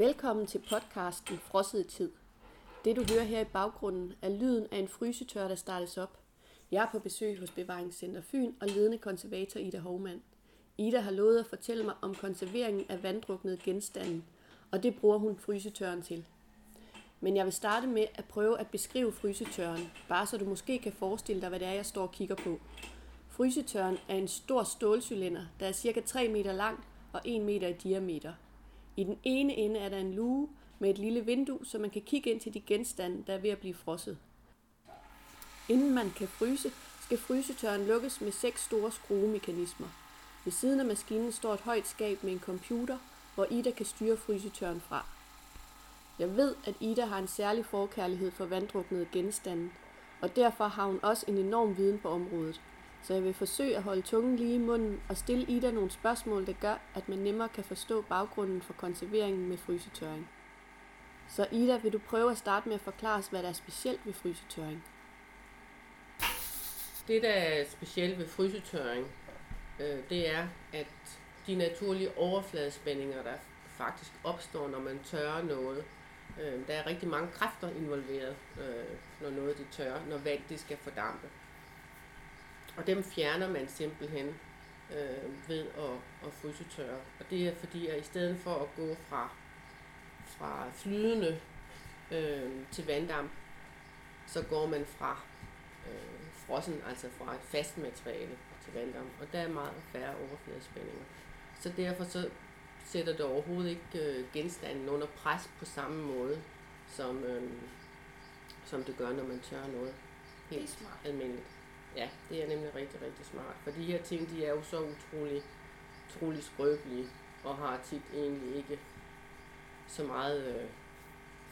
Velkommen til podcasten Frosset Tid. Det du hører her i baggrunden er lyden af en frysetør, der startes op. Jeg er på besøg hos Bevaringscenter Fyn og ledende konservator Ida Hovmand. Ida har lovet at fortælle mig om konserveringen af vanddruknede genstande, og det bruger hun frysetøren til. Men jeg vil starte med at prøve at beskrive frysetøren, bare så du måske kan forestille dig, hvad det er, jeg står og kigger på. Frysetøren er en stor stålcylinder, der er cirka 3 meter lang og 1 meter i diameter. I den ene ende er der en luge med et lille vindue, så man kan kigge ind til de genstande, der er ved at blive frosset. Inden man kan fryse, skal frysetøren lukkes med seks store skruemekanismer. Ved siden af maskinen står et højt skab med en computer, hvor Ida kan styre frysetøren fra. Jeg ved, at Ida har en særlig forkærlighed for vanddruknede genstande, og derfor har hun også en enorm viden på området. Så jeg vil forsøge at holde tungen lige i munden og stille Ida nogle spørgsmål, der gør, at man nemmere kan forstå baggrunden for konserveringen med frysetørring. Så Ida, vil du prøve at starte med at forklare os, hvad der er specielt ved frysetørring? Det, der er specielt ved frysetørring, øh, det er, at de naturlige overfladespændinger, der faktisk opstår, når man tørrer noget, øh, der er rigtig mange kræfter involveret, øh, når noget det tørrer, når vand det skal fordampe. Og dem fjerner man simpelthen øh, ved at, at frysetørre. Og det er fordi, at i stedet for at gå fra, fra flydende øh, til vanddamp, så går man fra øh, frossen, altså fra et fast materiale til vanddamp. Og der er meget færre overfladespændinger. Så derfor så sætter det overhovedet ikke øh, genstanden under pres på samme måde, som, øh, som det gør, når man tørrer noget helt almindeligt. Ja, det er nemlig rigtig, rigtig smart. For de her ting, de er jo så utrolig, utrolig skrøbelige, og har tit egentlig ikke så meget øh,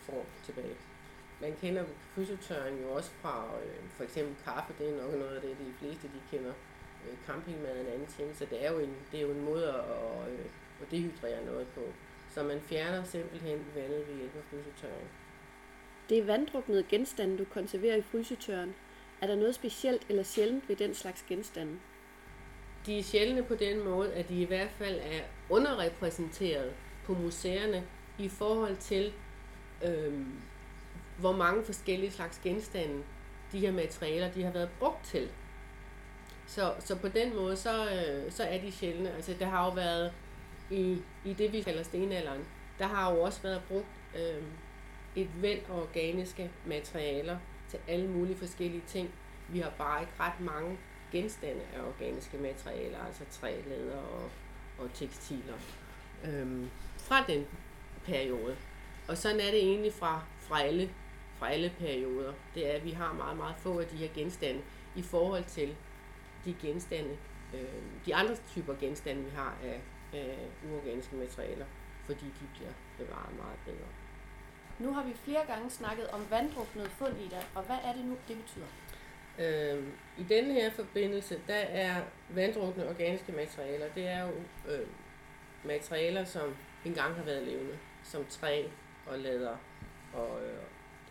form tilbage. Man kender krydsetøren jo også fra øh, for eksempel kaffe, det er nok noget af det, de fleste de kender. Øh, campingmad er en anden ting, så det er jo en, det er jo en måde at, øh, at dehydrere noget på. Så man fjerner simpelthen vandet ved hjælp af frysetørring. Det er vanddruknede genstande, du konserverer i frysetøren. Er der noget specielt eller sjældent ved den slags genstande? De er sjældne på den måde, at de i hvert fald er underrepræsenteret på museerne i forhold til, øh, hvor mange forskellige slags genstande de her materialer de har været brugt til. Så, så på den måde, så, øh, så er de sjældne. Altså, der har jo været i, i det, vi kalder stenalderen, der har jo også været brugt øh, et væld af organiske materialer til alle mulige forskellige ting. Vi har bare ikke ret mange genstande af organiske materialer, altså træ, læder og, og tekstiler, øhm, fra den periode. Og sådan er det egentlig fra, fra, alle, fra alle perioder. Det er, at vi har meget, meget få af de her genstande i forhold til de genstande, øh, de andre typer genstande, vi har af, af uorganiske materialer, fordi de bliver bevaret meget bedre. Nu har vi flere gange snakket om vanddruknede fund i dig, og hvad er det nu, det betyder? Øh, I denne her forbindelse, der er vanddrukne organiske materialer, det er jo øh, materialer, som engang har været levende, som træ og læder, og, øh,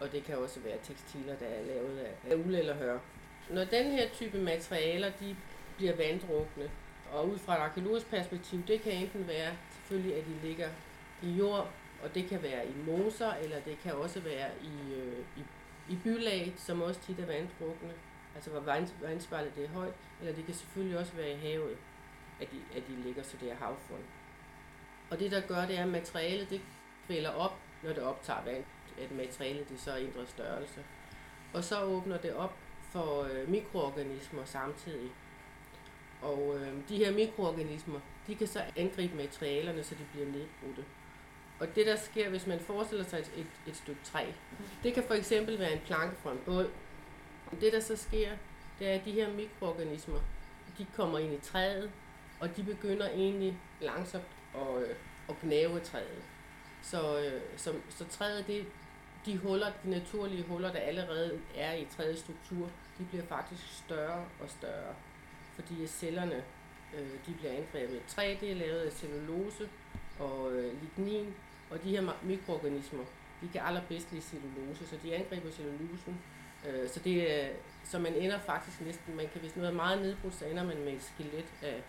og det kan også være tekstiler, der er lavet af, af uld eller hør. Når den her type materialer, de bliver vanddrukne, og ud fra et arkeologisk perspektiv, det kan enten være selvfølgelig, at de ligger i jord, og det kan være i moser, eller det kan også være i, øh, i, i bylag, som også tit er vanddrukne, altså hvor vand, vandspejlet det er højt, eller det kan selvfølgelig også være i havet, at de, at de ligger, så det er havfund. Og det der gør, det er, at materialet det kvælder op, når det optager vand, at materialet det så ændrer størrelse. Og så åbner det op for øh, mikroorganismer samtidig. Og øh, de her mikroorganismer, de kan så angribe materialerne, så de bliver nedbrudte. Og det der sker, hvis man forestiller sig et, et, et stykke træ, det kan for eksempel være en planke fra en båd. Det der så sker, det er, at de her mikroorganismer, de kommer ind i træet, og de begynder egentlig langsomt at, øh, at gnave træet. Så, øh, så, så træet, det, de huller, de naturlige huller, der allerede er i træets struktur, de bliver faktisk større og større, fordi cellerne øh, de bliver angrebet. Træ det er lavet af cellulose og øh, lignin, og de her mikroorganismer, de kan allerbedst lide cellulose, så de angriber cellulosen. Øh, så, det, så man ender faktisk næsten, man kan, hvis noget er meget nedbrudt, så ender man med et skelet af,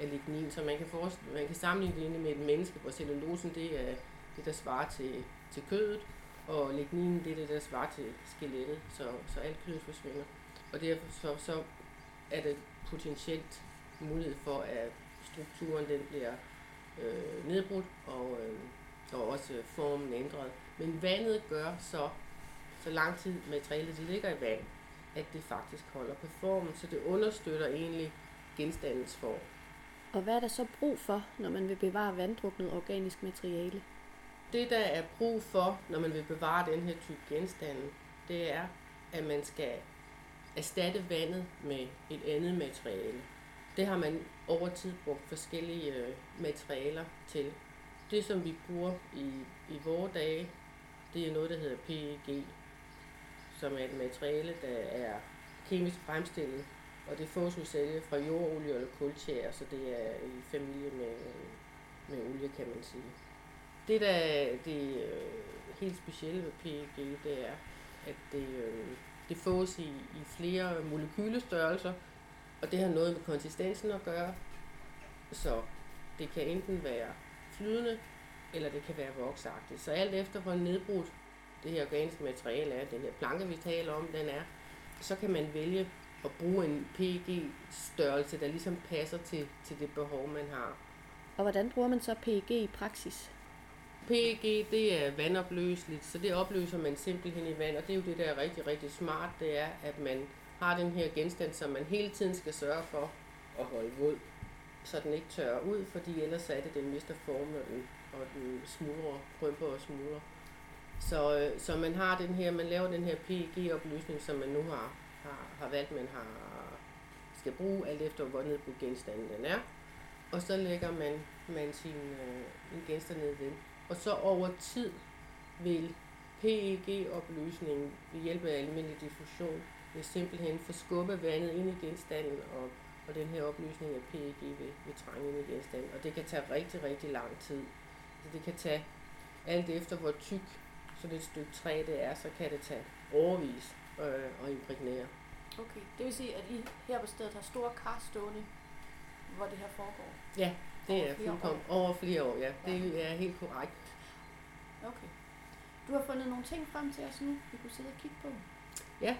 af lignin, så man kan, forestille, man kan sammenligne det med et menneske, hvor cellulosen det er, det, der svarer til, til kødet, og lignin, det er det, der svarer til skelettet, så, så alt kødet forsvinder. Og derfor så, så er det potentielt mulighed for, at strukturen den bliver øh, nedbrudt, og, øh, og også formen ændret. Men vandet gør så, så lang tid materialet det ligger i vand, at det faktisk holder på formen, så det understøtter egentlig genstandens form. Og hvad er der så brug for, når man vil bevare vanddruknet organisk materiale? Det, der er brug for, når man vil bevare den her type genstande, det er, at man skal erstatte vandet med et andet materiale. Det har man over tid brugt forskellige øh, materialer til. Det, som vi bruger i, i vores dage, det er noget, der hedder PEG, som er et materiale, der er kemisk fremstillet, og det fås sælge fra jordolie eller kultjære, så det er i familie med, med olie, kan man sige. Det, der er det øh, helt specielle ved PEG, det er, at det, øh, det fås i, i flere molekylestørrelser, og det har noget med konsistensen at gøre. Så det kan enten være flydende, eller det kan være voksagtigt. Så alt efter hvor nedbrudt det her organiske materiale er, den her planke, vi taler om, den er, så kan man vælge at bruge en PEG-størrelse, der ligesom passer til, til det behov, man har. Og hvordan bruger man så PEG i praksis? PEG, det er vandopløseligt, så det opløser man simpelthen i vand, og det er jo det, der er rigtig, rigtig smart, det er, at man har den her genstand, som man hele tiden skal sørge for at holde våd, så den ikke tørrer ud, fordi ellers er det, den mister form, og den, og den smuldrer, krymper og smuldrer. Så, øh, så man har den her, man laver den her PEG-opløsning, som man nu har, har, har valgt, man har, skal bruge, alt efter hvor ned på genstanden den er. Og så lægger man, man sin øh, en genstand ned ved. Og så over tid vil PEG-opløsningen ved hjælp af almindelig diffusion vil simpelthen forskubbe vandet ind i genstanden, og, og den her opløsning af PEG vil, vil trænge ind i genstanden. Og det kan tage rigtig, rigtig lang tid. Så det kan tage alt efter, hvor tyk sådan et stykke træ det er, så kan det tage overvis øh, at impregnere. Okay, det vil sige, at I her på stedet har store kar stående, hvor det her foregår? Ja, det over er fuldkommen over flere år, ja. Det ja. er helt korrekt. Okay. Du har fundet nogle ting frem til os nu, vi kunne sidde og kigge på. Ja,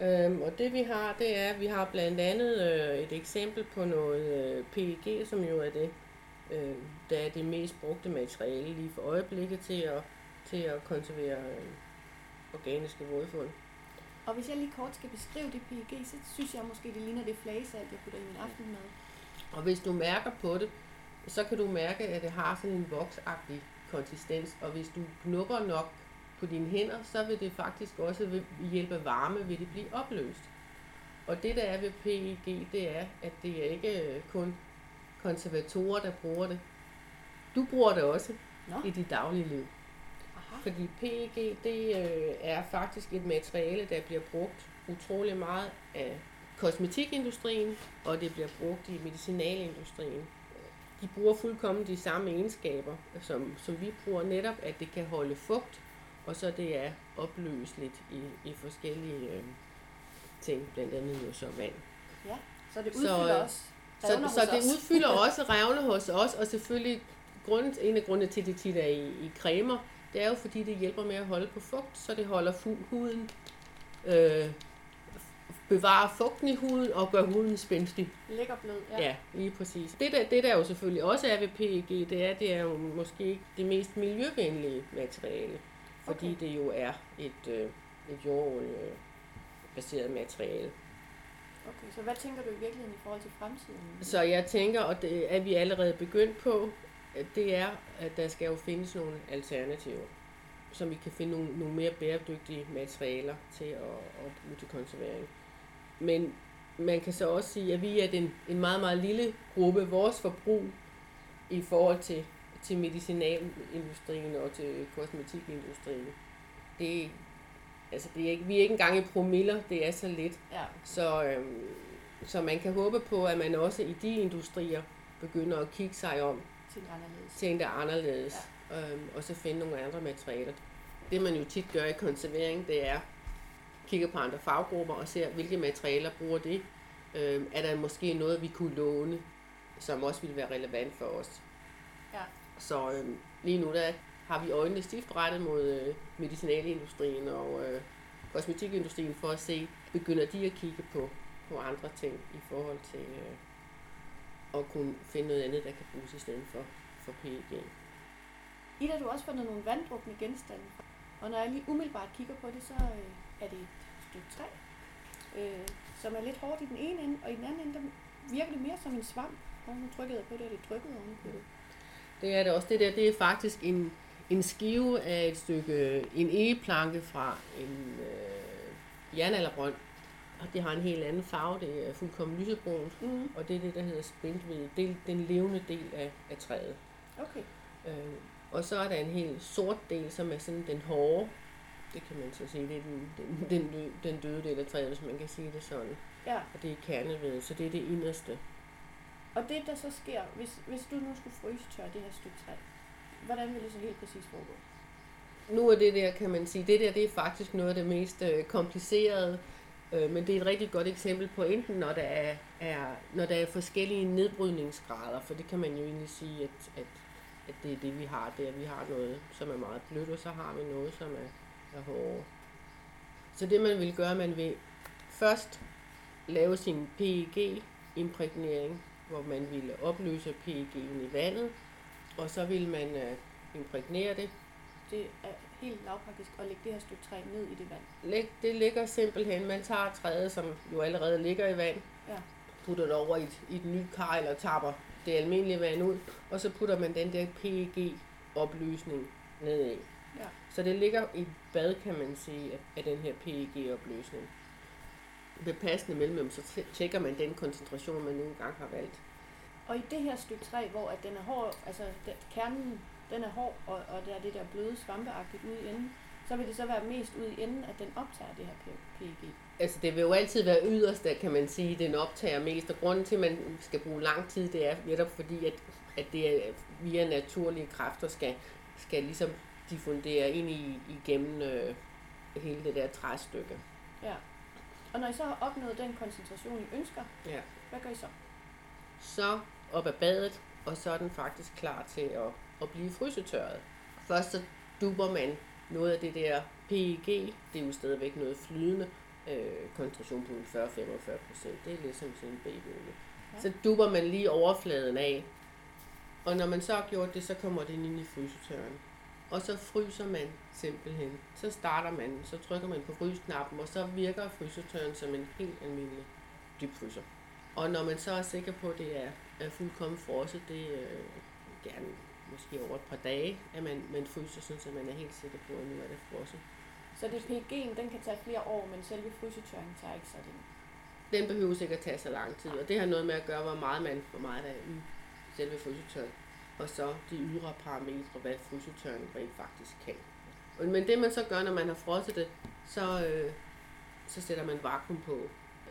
øhm, og det vi har, det er, at vi har blandt andet øh, et eksempel på noget øh, PEG, som jo er det, øh, der er det mest brugte materiale lige for øjeblikket til at til at konservere øh, organiske vådfund. Og hvis jeg lige kort skal beskrive det PEG, så synes jeg måske, det ligner det flagesalt, jeg putter i min aftenmad. Og hvis du mærker på det, så kan du mærke, at det har sådan en voksagtig konsistens, og hvis du knupper nok på dine hænder, så vil det faktisk også ved hjælp af varme vil det blive opløst. Og det der er ved PEG, det er, at det er ikke kun konservatorer, der bruger det. Du bruger det også Nå. i dit daglige liv. Fordi PEG, det øh, er faktisk et materiale, der bliver brugt utrolig meget af kosmetikindustrien, og det bliver brugt i medicinalindustrien. De bruger fuldkommen de samme egenskaber, som, som vi bruger netop, at det kan holde fugt, og så det er opløseligt i, i forskellige øh, ting, blandt andet jo så vand. Ja, så det udfylder så, også så, så det udfylder også revne hos os, og selvfølgelig grund, en af grundene til, at det tit er i, i cremer, det er jo fordi, det hjælper med at holde på fugt, så det holder huden, øh, bevarer fugten i huden og gør huden spændstig. Lækker blød, ja. Ja, lige præcis. Det der, det der jo selvfølgelig også er ved PEG, det er, det er jo måske ikke det mest miljøvenlige materiale, fordi okay. det jo er et, øh, et jordoliebaseret materiale. Okay, så hvad tænker du i virkeligheden i forhold til fremtiden? Så jeg tænker, og det er vi allerede begyndt på, det er, at der skal jo findes nogle alternativer, så vi kan finde nogle, nogle mere bæredygtige materialer til at, at bruge til konservering. Men man kan så også sige, at vi er den, en meget, meget lille gruppe. Vores forbrug i forhold til, til medicinalindustrien og til kosmetikindustrien, det, altså det er ikke, vi er ikke engang i promiller, det er så lidt. Ja. Så, øhm, så man kan håbe på, at man også i de industrier begynder at kigge sig om Tænke anderledes. Tænke anderledes. Ja. Øhm, og så finde nogle andre materialer. Det man jo tit gør i konservering, det er kigger på andre faggrupper og ser, hvilke materialer bruger det. Øhm, er der måske noget, vi kunne låne, som også ville være relevant for os. Ja. Så øhm, lige nu der har vi øjnene stift rettet mod øh, medicinalindustrien og øh, kosmetikindustrien for at se, begynder de at kigge på, på andre ting i forhold til øh, at kunne finde noget andet, der kan bruges i stedet for, for PEG. Ida, du også fundet nogle vanddrukne genstande. Og når jeg lige umiddelbart kigger på det, så øh, er det et stykke træ, øh, som er lidt hårdt i den ene ende, og i den anden ende, der virker det mere som en svamp. Og nu trykkede jeg på det, og det trykkede oven på det. Det er det også. Det der, det er faktisk en, en skive af et stykke, en egeplanke fra en øh, jernalderbrønd. Og det har en helt anden farve, det er fuldkommen lysebrunt. Mm. Og det er det, der hedder spintved. Det er den levende del af, af træet. Okay. Øh, og så er der en helt sort del, som er sådan den hårde. Det kan man så sige, det er den, den, den, døde, den døde del af træet, hvis man kan sige det sådan. Ja, Og det er kerneved, så det er det inderste og det der så sker, hvis, hvis du nu skulle fryse tør det her stykke træ, hvordan vil det så helt præcis foregå? Nu er det der, kan man sige, det der det er faktisk noget af det mest øh, komplicerede, øh, men det er et rigtig godt eksempel på enten, når der er, er, når der er forskellige nedbrydningsgrader, for det kan man jo egentlig sige, at, at, at det er det, vi har der. Vi har noget, som er meget blødt, og så har vi noget, som er, er hårdere. Så det man vil gøre, man vil først lave sin PEG-imprægnering, hvor man ville opløse PEG'en i vandet, og så vil man øh, imprægnere det Det er helt lavpraktisk at lægge det her stykke træ ned i det vand. Læg, det ligger simpelthen, man tager træet, som jo allerede ligger i vand, Ja. putter det over i et, i et nyt kar, eller tapper det almindelige vand ud, og så putter man den der PEG-opløsning ned i. Ja. Så det ligger i bad, kan man sige, af den her PEG-opløsning. Ved passende mellemrum, så tje- tjekker man den koncentration, man nu engang har valgt. Og i det her stykke træ, hvor at den er hård, altså den, kernen, den er hård, og, og der er det der bløde svampeagtigt ude i enden, så vil det så være mest ude i enden, at den optager det her PEG. Altså, det vil jo altid være yderst, der kan man sige, den optager mest. Og grunden til, at man skal bruge lang tid, det er netop fordi, at, at det er via naturlige kræfter skal, skal ligesom diffundere ind i, igennem øh, hele det der træstykke. Ja. Og når I så har opnået den koncentration, I ønsker, Ja. hvad gør I så? Så op ad badet, og så er den faktisk klar til at, at blive frysetørret. Først så duber man noget af det der PEG, det er jo stadigvæk noget flydende, øh, koncentration på 40-45 procent. Det er ligesom sådan en babyolie. Ja. Så duber man lige overfladen af, og når man så har gjort det, så kommer den ind i frysetørren. Og så fryser man simpelthen. Så starter man, så trykker man på frysknappen, og så virker frysetørren som en helt almindelig dybfryser. Og når man så er sikker på, at det er, er fuldkommen frosset, det er øh, gerne måske over et par dage, at man, man fryser, så man er helt sikker på, at nu er det frosset. Så det PEG'en, den kan tage flere år, men selve frysetørringen tager ikke så længe. Den behøver sikkert tage så lang tid, og det har noget med at gøre, hvor meget man, hvor meget der i selve frysetørren. Og så de ydre parametre, hvad frysetørren rent faktisk kan. Men det man så gør, når man har frosset det, så, øh, så sætter man vakuum på.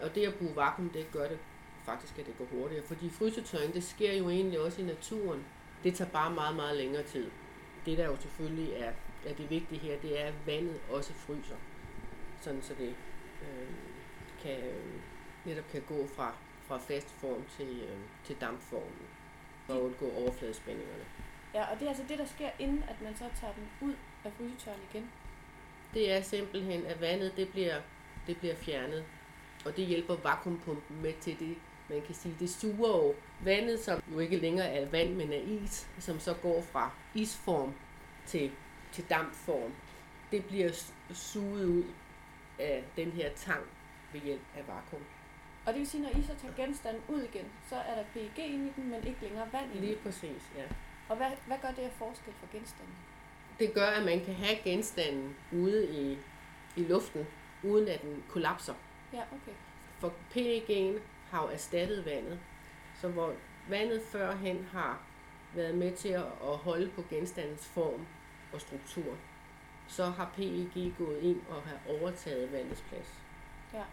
Og det at bruge vakuum, det gør det faktisk, at det går hurtigere. Fordi frysetørring, det sker jo egentlig også i naturen. Det tager bare meget, meget længere tid. Det der jo selvfølgelig er, er det vigtige her, det er, at vandet også fryser. Sådan så det øh, kan, øh, netop kan gå fra, fra fast form til, øh, til dampformen. At undgå overfladespændingerne. Ja, og det er altså det, der sker, inden at man så tager den ud af frysetørren igen. Det er simpelthen, at vandet det bliver, det bliver fjernet. Og det hjælper vakuumpumpen med til det, man kan sige, det suger jo vandet, som jo ikke længere er vand, men er is, som så går fra isform til, til dampform. Det bliver suget ud af den her tang ved hjælp af vakuum. Og det vil sige, når I så tager genstanden ud igen, så er der PEG inde i den, men ikke længere vand i Lige den. præcis, ja. Og hvad, hvad gør det af forskel for genstanden? Det gør, at man kan have genstanden ude i, i luften, uden at den kollapser. Ja, okay. For PEG'en har jo erstattet vandet. Så hvor vandet førhen har været med til at holde på genstandens form og struktur, så har PEG gået ind og har overtaget vandets plads. Ja.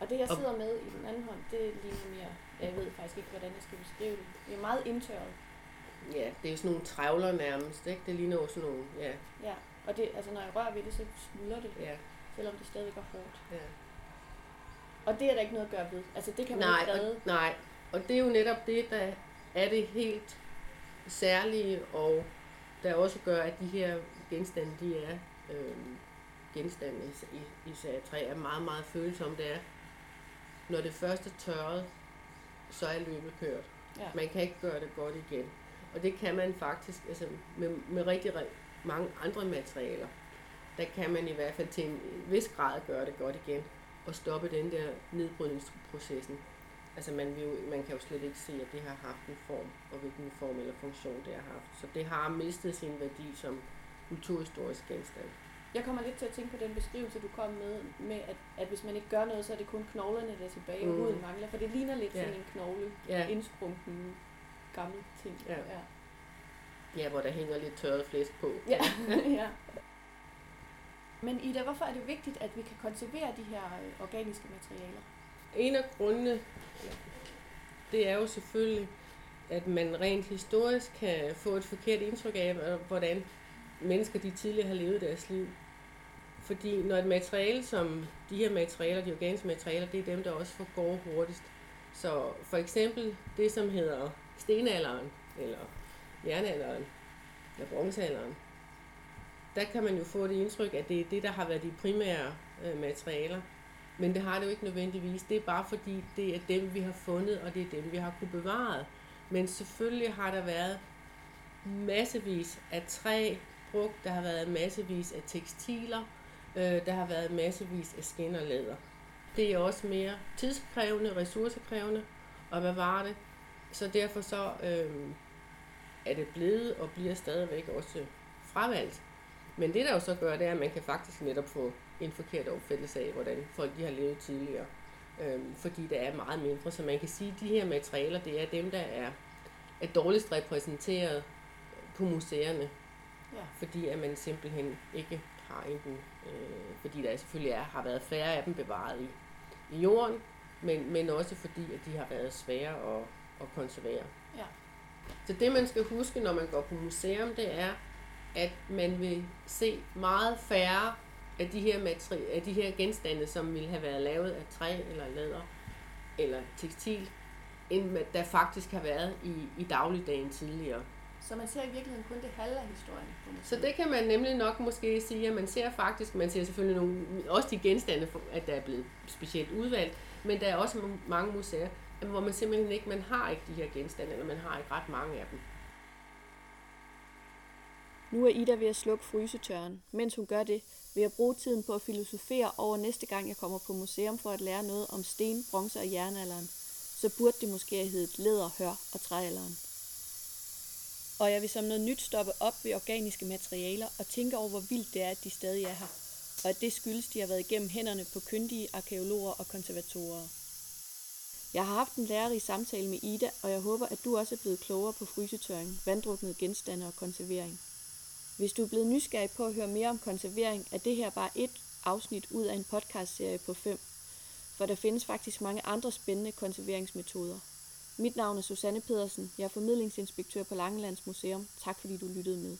Og det, jeg Og- sidder med i den anden hånd, det ligner mere... Jeg ved faktisk ikke, hvordan jeg skal beskrive det. Det er meget indtørret. Ja, det er sådan nogle trævler nærmest, ikke? Det ligner jo sådan nogle, ja, Ja. Og det, altså, når jeg rører ved det, så smuldrer det, ja, selvom det stadigvæk er hårdt. ja. Og det er der ikke noget at gøre ved. Altså, det kan man Nej, ikke redde. og, nej, og det er jo netop det, der er det helt særlige, og der også gør, at de her genstande, de er øh, genstande i, i serie 3, er meget, meget følsomme. Det er, når det første er tørret, så er løbet kørt. Ja. Man kan ikke gøre det godt igen. Og det kan man faktisk altså med, med rigtig, rigtig mange andre materialer. Der kan man i hvert fald til en vis grad gøre det godt igen og stoppe den der nedbrydningsprocessen. Altså man, vil jo, man kan jo slet ikke se, at det har haft en form, og hvilken form eller funktion det har haft. Så det har mistet sin værdi som kulturhistorisk genstand. Jeg kommer lidt til at tænke på den beskrivelse, du kom med, med at, at hvis man ikke gør noget, så er det kun knoglerne, der er tilbage, mm. og huden mangler. For det ligner lidt ja. sådan en knogle, ja. indsprunken gammel ting. Ja. ja. ja, hvor der hænger lidt tørret flæsk på. Ja. ja. Men Ida, hvorfor er det vigtigt, at vi kan konservere de her øh, organiske materialer? En af grundene, det er jo selvfølgelig, at man rent historisk kan få et forkert indtryk af, hvordan mennesker de tidligere har levet deres liv. Fordi når et materiale som de her materialer, de organiske materialer, det er dem, der også forgår hurtigst. Så for eksempel det, som hedder stenalderen, eller jernalderen, eller bronzealderen, der kan man jo få det indtryk, at det er det, der har været de primære øh, materialer. Men det har det jo ikke nødvendigvis. Det er bare fordi, det er dem, vi har fundet, og det er dem, vi har kunne bevare. Men selvfølgelig har der været massevis af træ brugt, der har været massevis af tekstiler, øh, der har været massevis af skin og læder. Det er også mere tidskrævende, ressourcekrævende at bevare det. Så derfor så øh, er det blevet og bliver stadigvæk også fravalgt. Men det der jo så gør, det er, at man kan faktisk netop få en forkert opfattelse af, hvordan folk de har levet tidligere. Øh, fordi der er meget mindre. Så man kan sige, at de her materialer, det er dem, der er, er dårligst repræsenteret på museerne. Ja. Fordi at man simpelthen ikke har enten, øh, fordi der selvfølgelig er, har været færre af dem bevaret i, i jorden, men, men også fordi, at de har været svære at, at konservere. Ja. Så det man skal huske, når man går på museum, det er, at man vil se meget færre af de her, materi- af de her genstande, som ville have været lavet af træ eller læder eller tekstil, end der faktisk har været i, i dagligdagen tidligere. Så man ser i virkeligheden kun det halve af historien? Så det kan man nemlig nok måske sige, at man ser faktisk, man ser selvfølgelig nogle, også de genstande, at der er blevet specielt udvalgt, men der er også mange museer, hvor man simpelthen ikke, man har ikke de her genstande, eller man har ikke ret mange af dem. Nu er Ida ved at slukke frysetøren. Mens hun gør det, vil jeg bruge tiden på at filosofere over næste gang, jeg kommer på museum for at lære noget om sten, bronze og jernalderen. Så burde det måske have heddet læder, hør og træalderen. Og jeg vil som noget nyt stoppe op ved organiske materialer og tænke over, hvor vildt det er, at de stadig er her. Og at det skyldes, de har været igennem hænderne på kyndige arkeologer og konservatorer. Jeg har haft en lærerig samtale med Ida, og jeg håber, at du også er blevet klogere på frysetørring, vanddruknede genstande og konservering. Hvis du er blevet nysgerrig på at høre mere om konservering, er det her bare et afsnit ud af en podcastserie på 5, for der findes faktisk mange andre spændende konserveringsmetoder. Mit navn er Susanne Pedersen. Jeg er formidlingsinspektør på Langelands Museum. Tak fordi du lyttede med.